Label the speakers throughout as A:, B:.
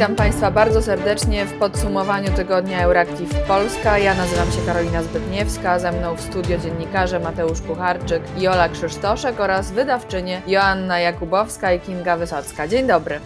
A: Witam Państwa bardzo serdecznie w podsumowaniu tygodnia Euractiv Polska. Ja nazywam się Karolina Zbytniewska, ze mną w studio dziennikarze Mateusz Kucharczyk i Ola Krzysztoszek oraz wydawczynie Joanna Jakubowska i Kinga Wysocka. Dzień dobry.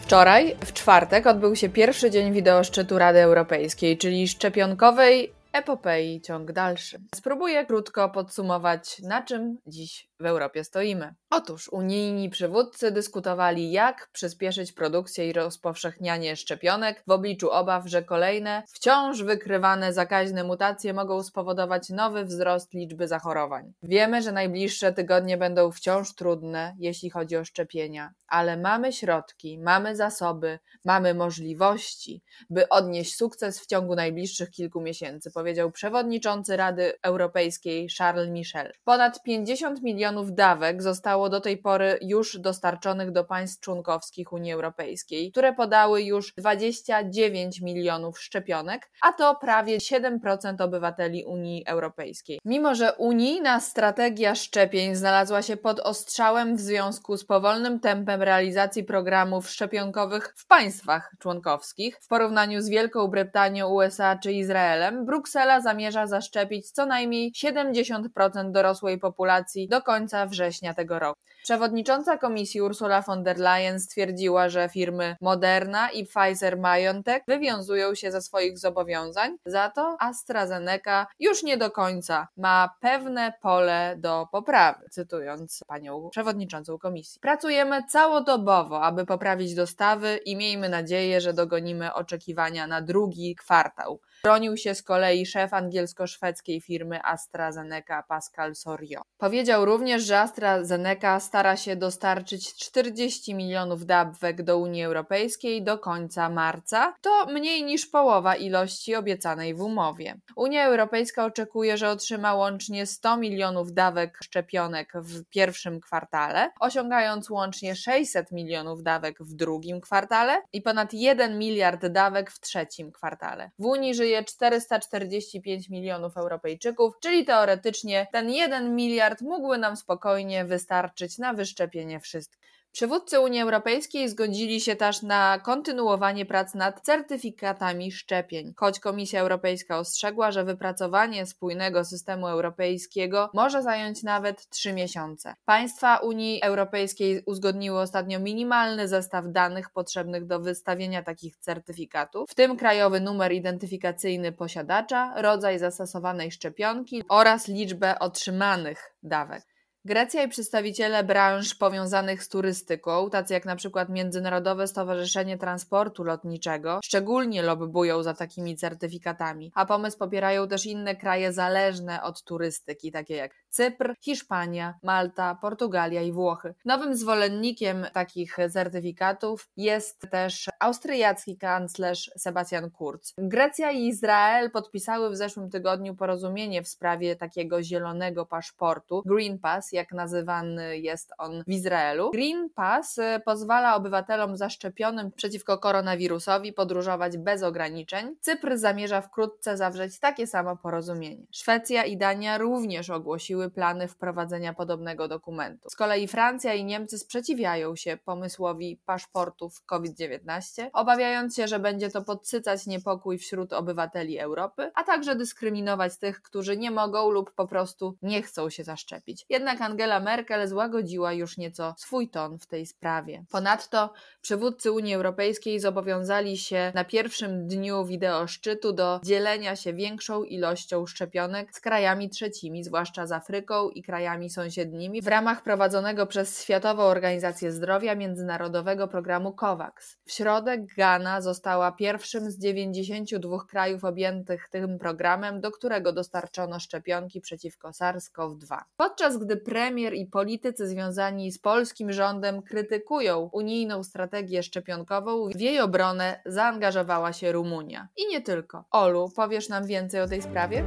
A: Wczoraj, w czwartek, odbył się pierwszy dzień wideoszczytu Rady Europejskiej, czyli szczepionkowej epopei ciąg dalszy. Spróbuję krótko podsumować, na czym dziś w Europie stoimy. Otóż unijni przywódcy dyskutowali, jak przyspieszyć produkcję i rozpowszechnianie szczepionek w obliczu obaw, że kolejne, wciąż wykrywane zakaźne mutacje mogą spowodować nowy wzrost liczby zachorowań. Wiemy, że najbliższe tygodnie będą wciąż trudne, jeśli chodzi o szczepienia, ale mamy środki, mamy zasoby, mamy możliwości, by odnieść sukces w ciągu najbliższych kilku miesięcy, powiedział przewodniczący Rady Europejskiej Charles Michel. Ponad 50 milionów dawek zostało do tej pory już dostarczonych do państw członkowskich Unii Europejskiej, które podały już 29 milionów szczepionek, a to prawie 7% obywateli Unii Europejskiej. Mimo, że unijna strategia szczepień znalazła się pod ostrzałem w związku z powolnym tempem realizacji programów szczepionkowych w państwach członkowskich, w porównaniu z Wielką Brytanią, USA czy Izraelem, Bruksela zamierza zaszczepić co najmniej 70% dorosłej populacji do końca września tego roku. Przewodnicząca komisji Ursula von der Leyen stwierdziła, że firmy Moderna i Pfizer-BioNTech wywiązują się ze swoich zobowiązań, za to AstraZeneca już nie do końca ma pewne pole do poprawy, cytując panią przewodniczącą komisji. Pracujemy całodobowo, aby poprawić dostawy i miejmy nadzieję, że dogonimy oczekiwania na drugi kwartał. Bronił się z kolei szef angielsko-szwedzkiej firmy AstraZeneca Pascal Sorio. Powiedział również, że AstraZeneca stara się dostarczyć 40 milionów dawek do Unii Europejskiej do końca marca. To mniej niż połowa ilości obiecanej w umowie. Unia Europejska oczekuje, że otrzyma łącznie 100 milionów dawek szczepionek w pierwszym kwartale, osiągając łącznie 600 milionów dawek w drugim kwartale i ponad 1 miliard dawek w trzecim kwartale. W Unii żyje 445 milionów Europejczyków, czyli teoretycznie ten 1 miliard mógłby nam spokojnie wystarczyć na wyszczepienie wszystkich. Przywódcy Unii Europejskiej zgodzili się też na kontynuowanie prac nad certyfikatami szczepień, choć Komisja Europejska ostrzegła, że wypracowanie spójnego systemu europejskiego może zająć nawet trzy miesiące. Państwa Unii Europejskiej uzgodniły ostatnio minimalny zestaw danych potrzebnych do wystawienia takich certyfikatów, w tym krajowy numer identyfikacyjny posiadacza, rodzaj zastosowanej szczepionki oraz liczbę otrzymanych dawek. Grecja i przedstawiciele branż powiązanych z turystyką, tacy jak przykład Międzynarodowe Stowarzyszenie Transportu Lotniczego, szczególnie lobbują za takimi certyfikatami, a pomysł popierają też inne kraje zależne od turystyki, takie jak Cypr, Hiszpania, Malta, Portugalia i Włochy. Nowym zwolennikiem takich certyfikatów jest też austriacki kanclerz Sebastian Kurz. Grecja i Izrael podpisały w zeszłym tygodniu porozumienie w sprawie takiego zielonego paszportu, Green Pass, jak nazywany jest on w Izraelu. Green Pass y, pozwala obywatelom zaszczepionym przeciwko koronawirusowi podróżować bez ograniczeń. Cypr zamierza wkrótce zawrzeć takie samo porozumienie. Szwecja i Dania również ogłosiły plany wprowadzenia podobnego dokumentu. Z kolei Francja i Niemcy sprzeciwiają się pomysłowi paszportów COVID-19, obawiając się, że będzie to podsycać niepokój wśród obywateli Europy, a także dyskryminować tych, którzy nie mogą lub po prostu nie chcą się zaszczepić. Jednak Angela Merkel złagodziła już nieco swój ton w tej sprawie. Ponadto przywódcy Unii Europejskiej zobowiązali się na pierwszym dniu wideoszczytu do dzielenia się większą ilością szczepionek z krajami trzecimi, zwłaszcza z Afryką i krajami sąsiednimi, w ramach prowadzonego przez Światową Organizację Zdrowia międzynarodowego programu COVAX. W środę Ghana została pierwszym z 92 krajów objętych tym programem, do którego dostarczono szczepionki przeciwko SARS-CoV-2. Podczas gdy premier i politycy związani z polskim rządem krytykują unijną strategię szczepionkową, w jej obronę zaangażowała się Rumunia. I nie tylko. Olu, powiesz nam więcej o tej sprawie?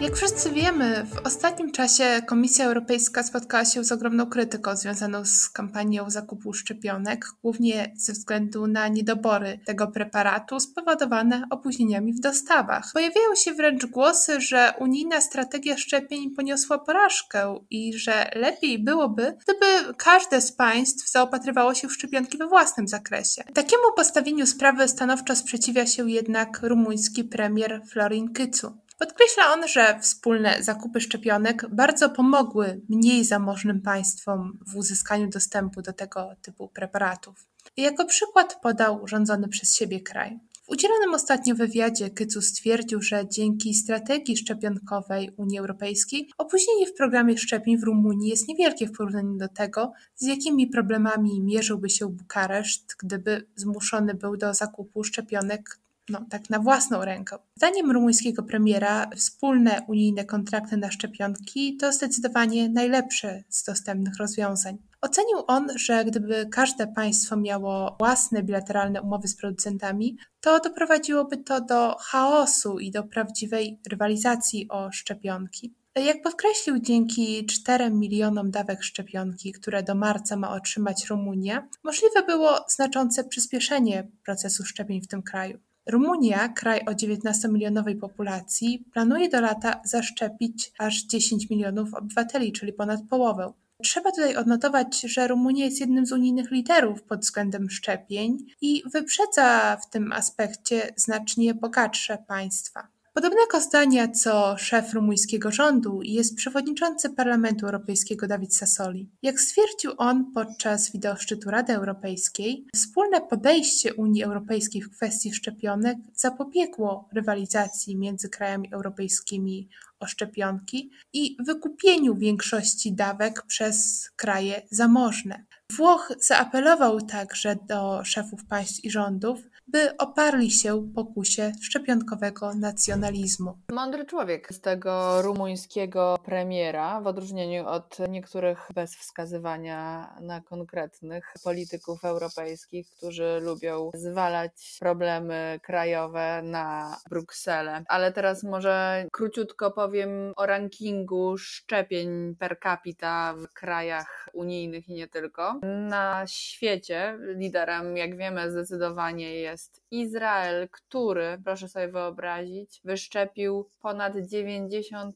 B: Jak wszyscy wiemy, w ostatnim czasie Komisja Europejska spotkała się z ogromną krytyką związaną z kampanią zakupu szczepionek, głównie ze względu na niedobory tego preparatu spowodowane opóźnieniami w dostawach. Pojawiają się wręcz głosy, że unijna strategia szczepień poniosła porażkę i że lepiej byłoby, gdyby każde z państw zaopatrywało się w szczepionki we własnym zakresie. Takiemu postawieniu sprawy stanowczo sprzeciwia się jednak rumuński premier Florin Kycu. Podkreśla on, że wspólne zakupy szczepionek bardzo pomogły mniej zamożnym państwom w uzyskaniu dostępu do tego typu preparatów. I jako przykład podał rządzony przez siebie kraj. W udzielonym ostatnio wywiadzie Kycu stwierdził, że dzięki strategii szczepionkowej Unii Europejskiej opóźnienie w programie szczepień w Rumunii jest niewielkie w porównaniu do tego, z jakimi problemami mierzyłby się Bukareszt, gdyby zmuszony był do zakupu szczepionek no, tak na własną rękę. Zdaniem rumuńskiego premiera wspólne unijne kontrakty na szczepionki to zdecydowanie najlepsze z dostępnych rozwiązań. Ocenił on, że gdyby każde państwo miało własne bilateralne umowy z producentami, to doprowadziłoby to do chaosu i do prawdziwej rywalizacji o szczepionki. Jak podkreślił, dzięki 4 milionom dawek szczepionki, które do marca ma otrzymać Rumunia, możliwe było znaczące przyspieszenie procesu szczepień w tym kraju. Rumunia, kraj o 19-milionowej populacji, planuje do lata zaszczepić aż 10 milionów obywateli, czyli ponad połowę. Trzeba tutaj odnotować, że Rumunia jest jednym z unijnych liderów pod względem szczepień i wyprzedza w tym aspekcie znacznie bogatsze państwa. Podobnego zdania co szef rumuńskiego rządu jest przewodniczący Parlamentu Europejskiego Dawid Sassoli. Jak stwierdził on podczas wideoszczytu Rady Europejskiej, wspólne podejście Unii Europejskiej w kwestii szczepionek zapobiegło rywalizacji między krajami europejskimi o szczepionki i wykupieniu większości dawek przez kraje zamożne. Włoch zaapelował także do szefów państw i rządów, by oparli się pokusie szczepionkowego nacjonalizmu.
A: Mądry człowiek z tego rumuńskiego premiera, w odróżnieniu od niektórych bez wskazywania na konkretnych polityków europejskich, którzy lubią zwalać problemy krajowe na Brukselę. Ale teraz może króciutko powiem o rankingu szczepień per capita w krajach unijnych i nie tylko. Na świecie liderem, jak wiemy, zdecydowanie jest jest Izrael, który, proszę sobie wyobrazić, wyszczepił ponad 90%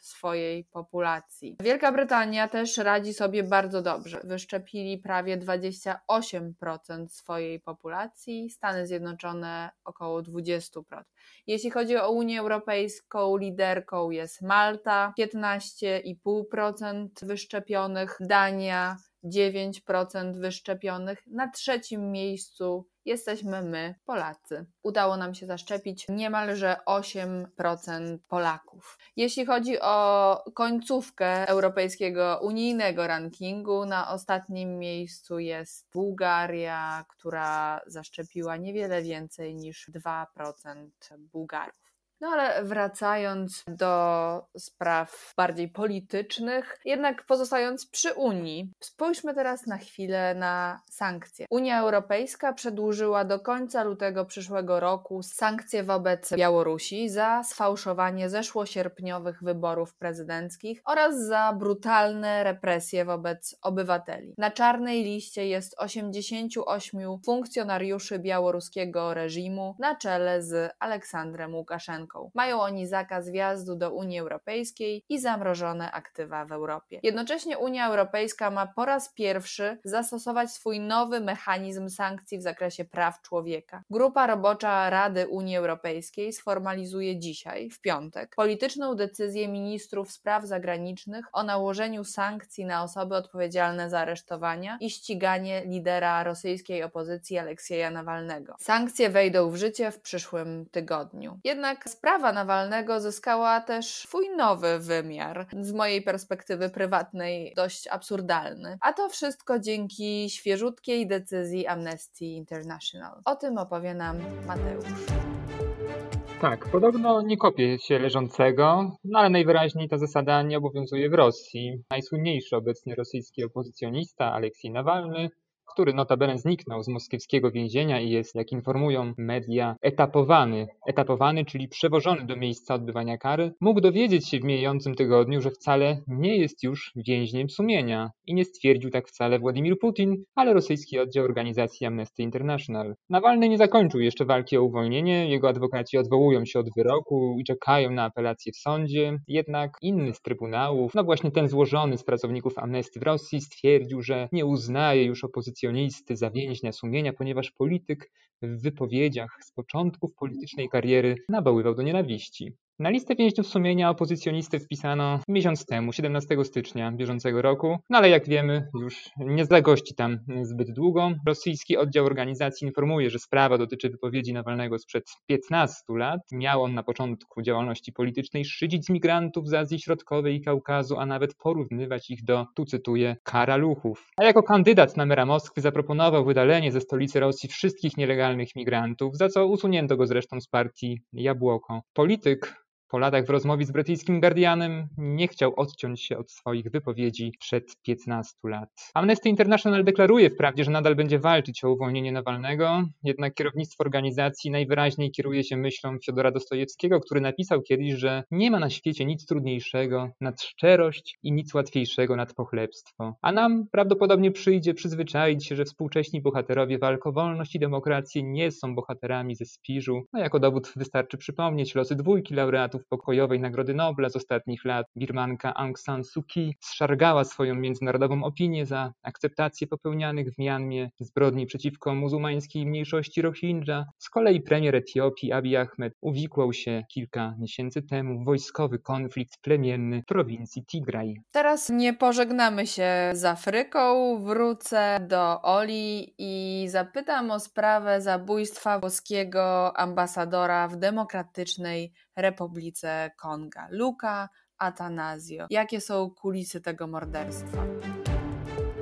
A: swojej populacji. Wielka Brytania też radzi sobie bardzo dobrze. Wyszczepili prawie 28% swojej populacji, Stany Zjednoczone około 20%. Jeśli chodzi o Unię Europejską, liderką jest Malta, 15,5% wyszczepionych, Dania 9% wyszczepionych. Na trzecim miejscu jesteśmy my, Polacy. Udało nam się zaszczepić niemalże 8% Polaków. Jeśli chodzi o końcówkę europejskiego unijnego rankingu, na ostatnim miejscu jest Bułgaria, która zaszczepiła niewiele więcej niż 2% Bułgarów. No ale wracając do spraw bardziej politycznych, jednak pozostając przy Unii, spójrzmy teraz na chwilę na sankcje. Unia Europejska przedłużyła do końca lutego przyszłego roku sankcje wobec Białorusi za sfałszowanie zeszłosierpniowych wyborów prezydenckich oraz za brutalne represje wobec obywateli. Na czarnej liście jest 88 funkcjonariuszy białoruskiego reżimu na czele z Aleksandrem Łukaszenką. Mają oni zakaz wjazdu do Unii Europejskiej i zamrożone aktywa w Europie. Jednocześnie Unia Europejska ma po raz pierwszy zastosować swój nowy mechanizm sankcji w zakresie praw człowieka. Grupa robocza Rady Unii Europejskiej sformalizuje dzisiaj, w piątek, polityczną decyzję ministrów spraw zagranicznych o nałożeniu sankcji na osoby odpowiedzialne za aresztowania i ściganie lidera rosyjskiej opozycji Aleksieja Nawalnego. Sankcje wejdą w życie w przyszłym tygodniu. Jednak sprawa Nawalnego zyskała też swój nowy wymiar, z mojej perspektywy prywatnej dość absurdalny. A to wszystko dzięki świeżutkiej decyzji Amnesty International. O tym opowie nam Mateusz.
C: Tak, podobno nie kopie się leżącego, no ale najwyraźniej ta zasada nie obowiązuje w Rosji. Najsłynniejszy obecnie rosyjski opozycjonista Aleksiej Nawalny który notabene zniknął z moskiewskiego więzienia i jest, jak informują media, etapowany. Etapowany, czyli przewożony do miejsca odbywania kary, mógł dowiedzieć się w mijającym tygodniu, że wcale nie jest już więźniem sumienia. I nie stwierdził tak wcale Władimir Putin, ale rosyjski oddział organizacji Amnesty International. Nawalny nie zakończył jeszcze walki o uwolnienie, jego adwokaci odwołują się od wyroku i czekają na apelację w sądzie, jednak inny z trybunałów, no właśnie ten złożony z pracowników Amnesty w Rosji, stwierdził, że nie uznaje już opozycjonisty za więźnia sumienia, ponieważ polityk w wypowiedziach z początków politycznej kariery nawoływał do nienawiści. Na listę więźniów sumienia opozycjonisty wpisano miesiąc temu, 17 stycznia bieżącego roku, no ale jak wiemy, już nie zagości tam zbyt długo. Rosyjski oddział organizacji informuje, że sprawa dotyczy wypowiedzi Nawalnego sprzed 15 lat. Miał on na początku działalności politycznej szydzić migrantów z Azji Środkowej i Kaukazu, a nawet porównywać ich do, tu cytuję, karaluchów. A jako kandydat na mera Moskwy zaproponował wydalenie ze stolicy Rosji wszystkich nielegalnych migrantów, za co usunięto go zresztą z partii Jabłoko. Polityk po latach w rozmowie z brytyjskim Guardianem nie chciał odciąć się od swoich wypowiedzi przed 15 lat. Amnesty International deklaruje wprawdzie, że nadal będzie walczyć o uwolnienie Nawalnego, jednak kierownictwo organizacji najwyraźniej kieruje się myślą Fiodora Dostojewskiego, który napisał kiedyś, że nie ma na świecie nic trudniejszego nad szczerość i nic łatwiejszego nad pochlebstwo. A nam prawdopodobnie przyjdzie przyzwyczaić się, że współcześni bohaterowie walk o wolność i demokrację nie są bohaterami ze Spiżu. No jako dowód wystarczy przypomnieć losy dwójki laureatów pokojowej Nagrody Nobla z ostatnich lat, Birmanka Aung San Suu Kyi, zszargała swoją międzynarodową opinię za akceptację popełnianych w Mianmie zbrodni przeciwko muzułmańskiej mniejszości Rohingya. Z kolei premier Etiopii Abiy Ahmed uwikłał się kilka miesięcy temu w wojskowy konflikt plemienny w prowincji Tigraj.
A: Teraz nie pożegnamy się z Afryką, wrócę do Oli i zapytam o sprawę zabójstwa włoskiego ambasadora w Demokratycznej Republice Konga, Luca Atanasio. Jakie są kulisy tego morderstwa?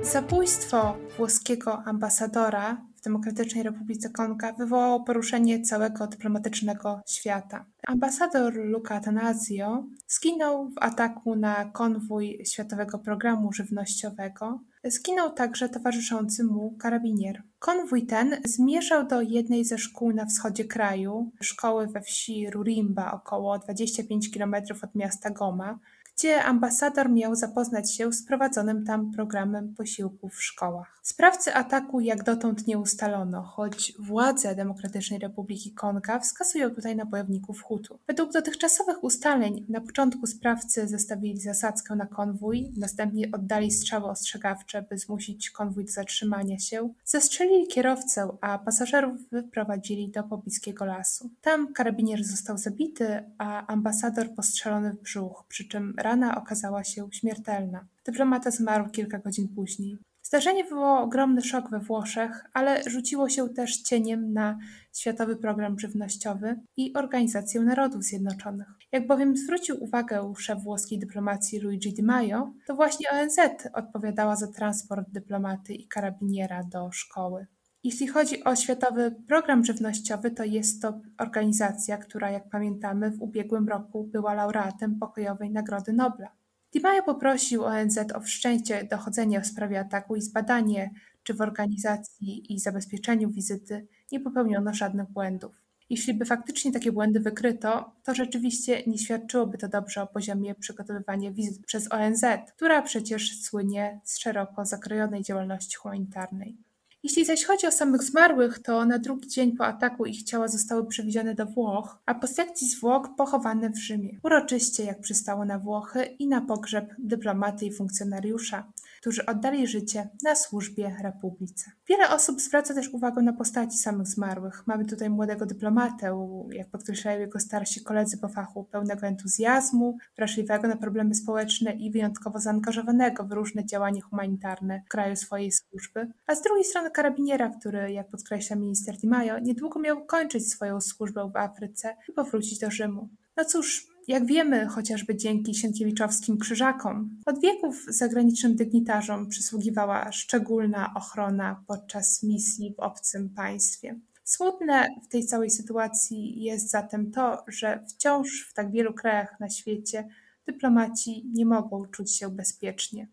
B: Zabójstwo włoskiego ambasadora w Demokratycznej Republice Konga wywołało poruszenie całego dyplomatycznego świata. Ambasador Luca Atanasio zginął w ataku na konwój Światowego Programu Żywnościowego. Zginął także towarzyszący mu karabinier. Konwój ten zmierzał do jednej ze szkół na wschodzie kraju, szkoły we wsi Rurimba, około 25 km od miasta Goma, gdzie ambasador miał zapoznać się z prowadzonym tam programem posiłków w szkołach. Sprawcy ataku jak dotąd nie ustalono, choć władze Demokratycznej Republiki Konga wskazują tutaj na bojowników Hutu. Według dotychczasowych ustaleń na początku sprawcy zestawili zasadzkę na konwój, następnie oddali strzały ostrzegawcze, by zmusić konwój do zatrzymania się, zestrzelili kierowcę, a pasażerów wyprowadzili do pobliskiego lasu. Tam karabinier został zabity, a ambasador postrzelony w brzuch, przy czym rana okazała się śmiertelna. Dyplomata zmarł kilka godzin później. Zdarzenie wywołało ogromny szok we Włoszech, ale rzuciło się też cieniem na Światowy Program Żywnościowy i Organizację Narodów Zjednoczonych. Jak bowiem zwrócił uwagę szef włoskiej dyplomacji Luigi Di Maio, to właśnie ONZ odpowiadała za transport dyplomaty i karabiniera do szkoły. Jeśli chodzi o Światowy Program Żywnościowy, to jest to organizacja, która, jak pamiętamy, w ubiegłym roku była laureatem pokojowej Nagrody Nobla. Di Maio poprosił ONZ o wszczęcie dochodzenia w sprawie ataku i zbadanie, czy w organizacji i zabezpieczeniu wizyty nie popełniono żadnych błędów. Jeśli by faktycznie takie błędy wykryto, to rzeczywiście nie świadczyłoby to dobrze o poziomie przygotowywania wizyt przez ONZ, która przecież słynie z szeroko zakrojonej działalności humanitarnej. Jeśli zaś chodzi o samych zmarłych, to na drugi dzień po ataku ich ciała zostały przewiezione do Włoch, a po sekcji zwłok pochowane w Rzymie. Uroczyście, jak przystało na Włochy i na pogrzeb dyplomaty i funkcjonariusza, którzy oddali życie na służbie Republice. Wiele osób zwraca też uwagę na postaci samych zmarłych. Mamy tutaj młodego dyplomatę, jak podkreślają jego starsi koledzy po fachu, pełnego entuzjazmu, wrażliwego na problemy społeczne i wyjątkowo zaangażowanego w różne działania humanitarne w kraju swojej służby, a z drugiej strony karabiniera, który, jak podkreśla minister Di Maio, niedługo miał kończyć swoją służbę w Afryce i powrócić do Rzymu. No cóż, jak wiemy, chociażby dzięki Sienkiewiczowskim krzyżakom, od wieków zagranicznym dygnitarzom przysługiwała szczególna ochrona podczas misji w obcym państwie. Smutne w tej całej sytuacji jest zatem to, że wciąż w tak wielu krajach na świecie dyplomaci nie mogą czuć się bezpiecznie.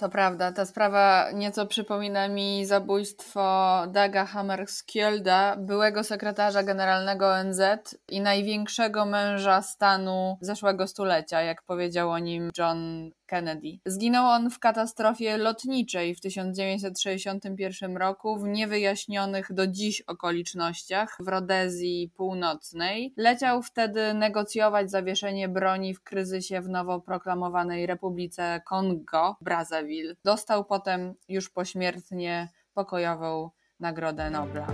A: To prawda, ta sprawa nieco przypomina mi zabójstwo Daga Hammarskjölda, byłego sekretarza generalnego ONZ i największego męża stanu zeszłego stulecia, jak powiedział o nim John Kennedy. Zginął on w katastrofie lotniczej w 1961 roku w niewyjaśnionych do dziś okolicznościach w Rodezji Północnej. Leciał wtedy negocjować zawieszenie broni w kryzysie w nowo proklamowanej Republice Kongo, Brazzaville. Dostał potem już pośmiertnie pokojową Nagrodę Nobla.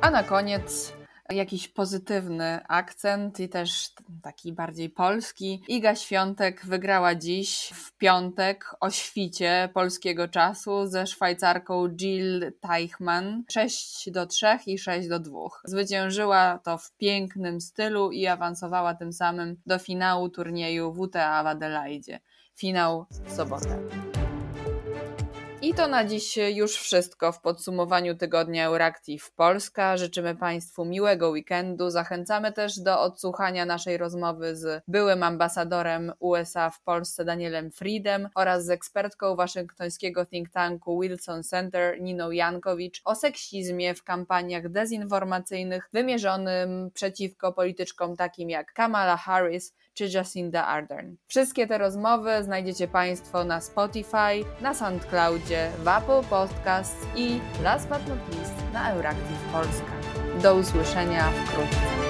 A: A na koniec jakiś pozytywny akcent i też taki bardziej polski. Iga Świątek wygrała dziś w piątek o świcie polskiego czasu ze Szwajcarką Jill Teichmann 6 do 3 i 6 do 2. Zwyciężyła to w pięknym stylu i awansowała tym samym do finału turnieju WTA w Adelaide. Finał w sobotę. I to na dziś już wszystko w podsumowaniu tygodnia Euractiv Polska. Życzymy Państwu miłego weekendu. Zachęcamy też do odsłuchania naszej rozmowy z byłym ambasadorem USA w Polsce Danielem Friedem oraz z ekspertką waszyngtońskiego think tanku Wilson Center Niną Jankowicz o seksizmie w kampaniach dezinformacyjnych wymierzonym przeciwko polityczkom takim jak Kamala Harris czy Jacinda Ardern. Wszystkie te rozmowy znajdziecie Państwo na Spotify, na SoundCloudzie, w Apple Podcasts i last but not least na Euractiv Polska. Do usłyszenia wkrótce.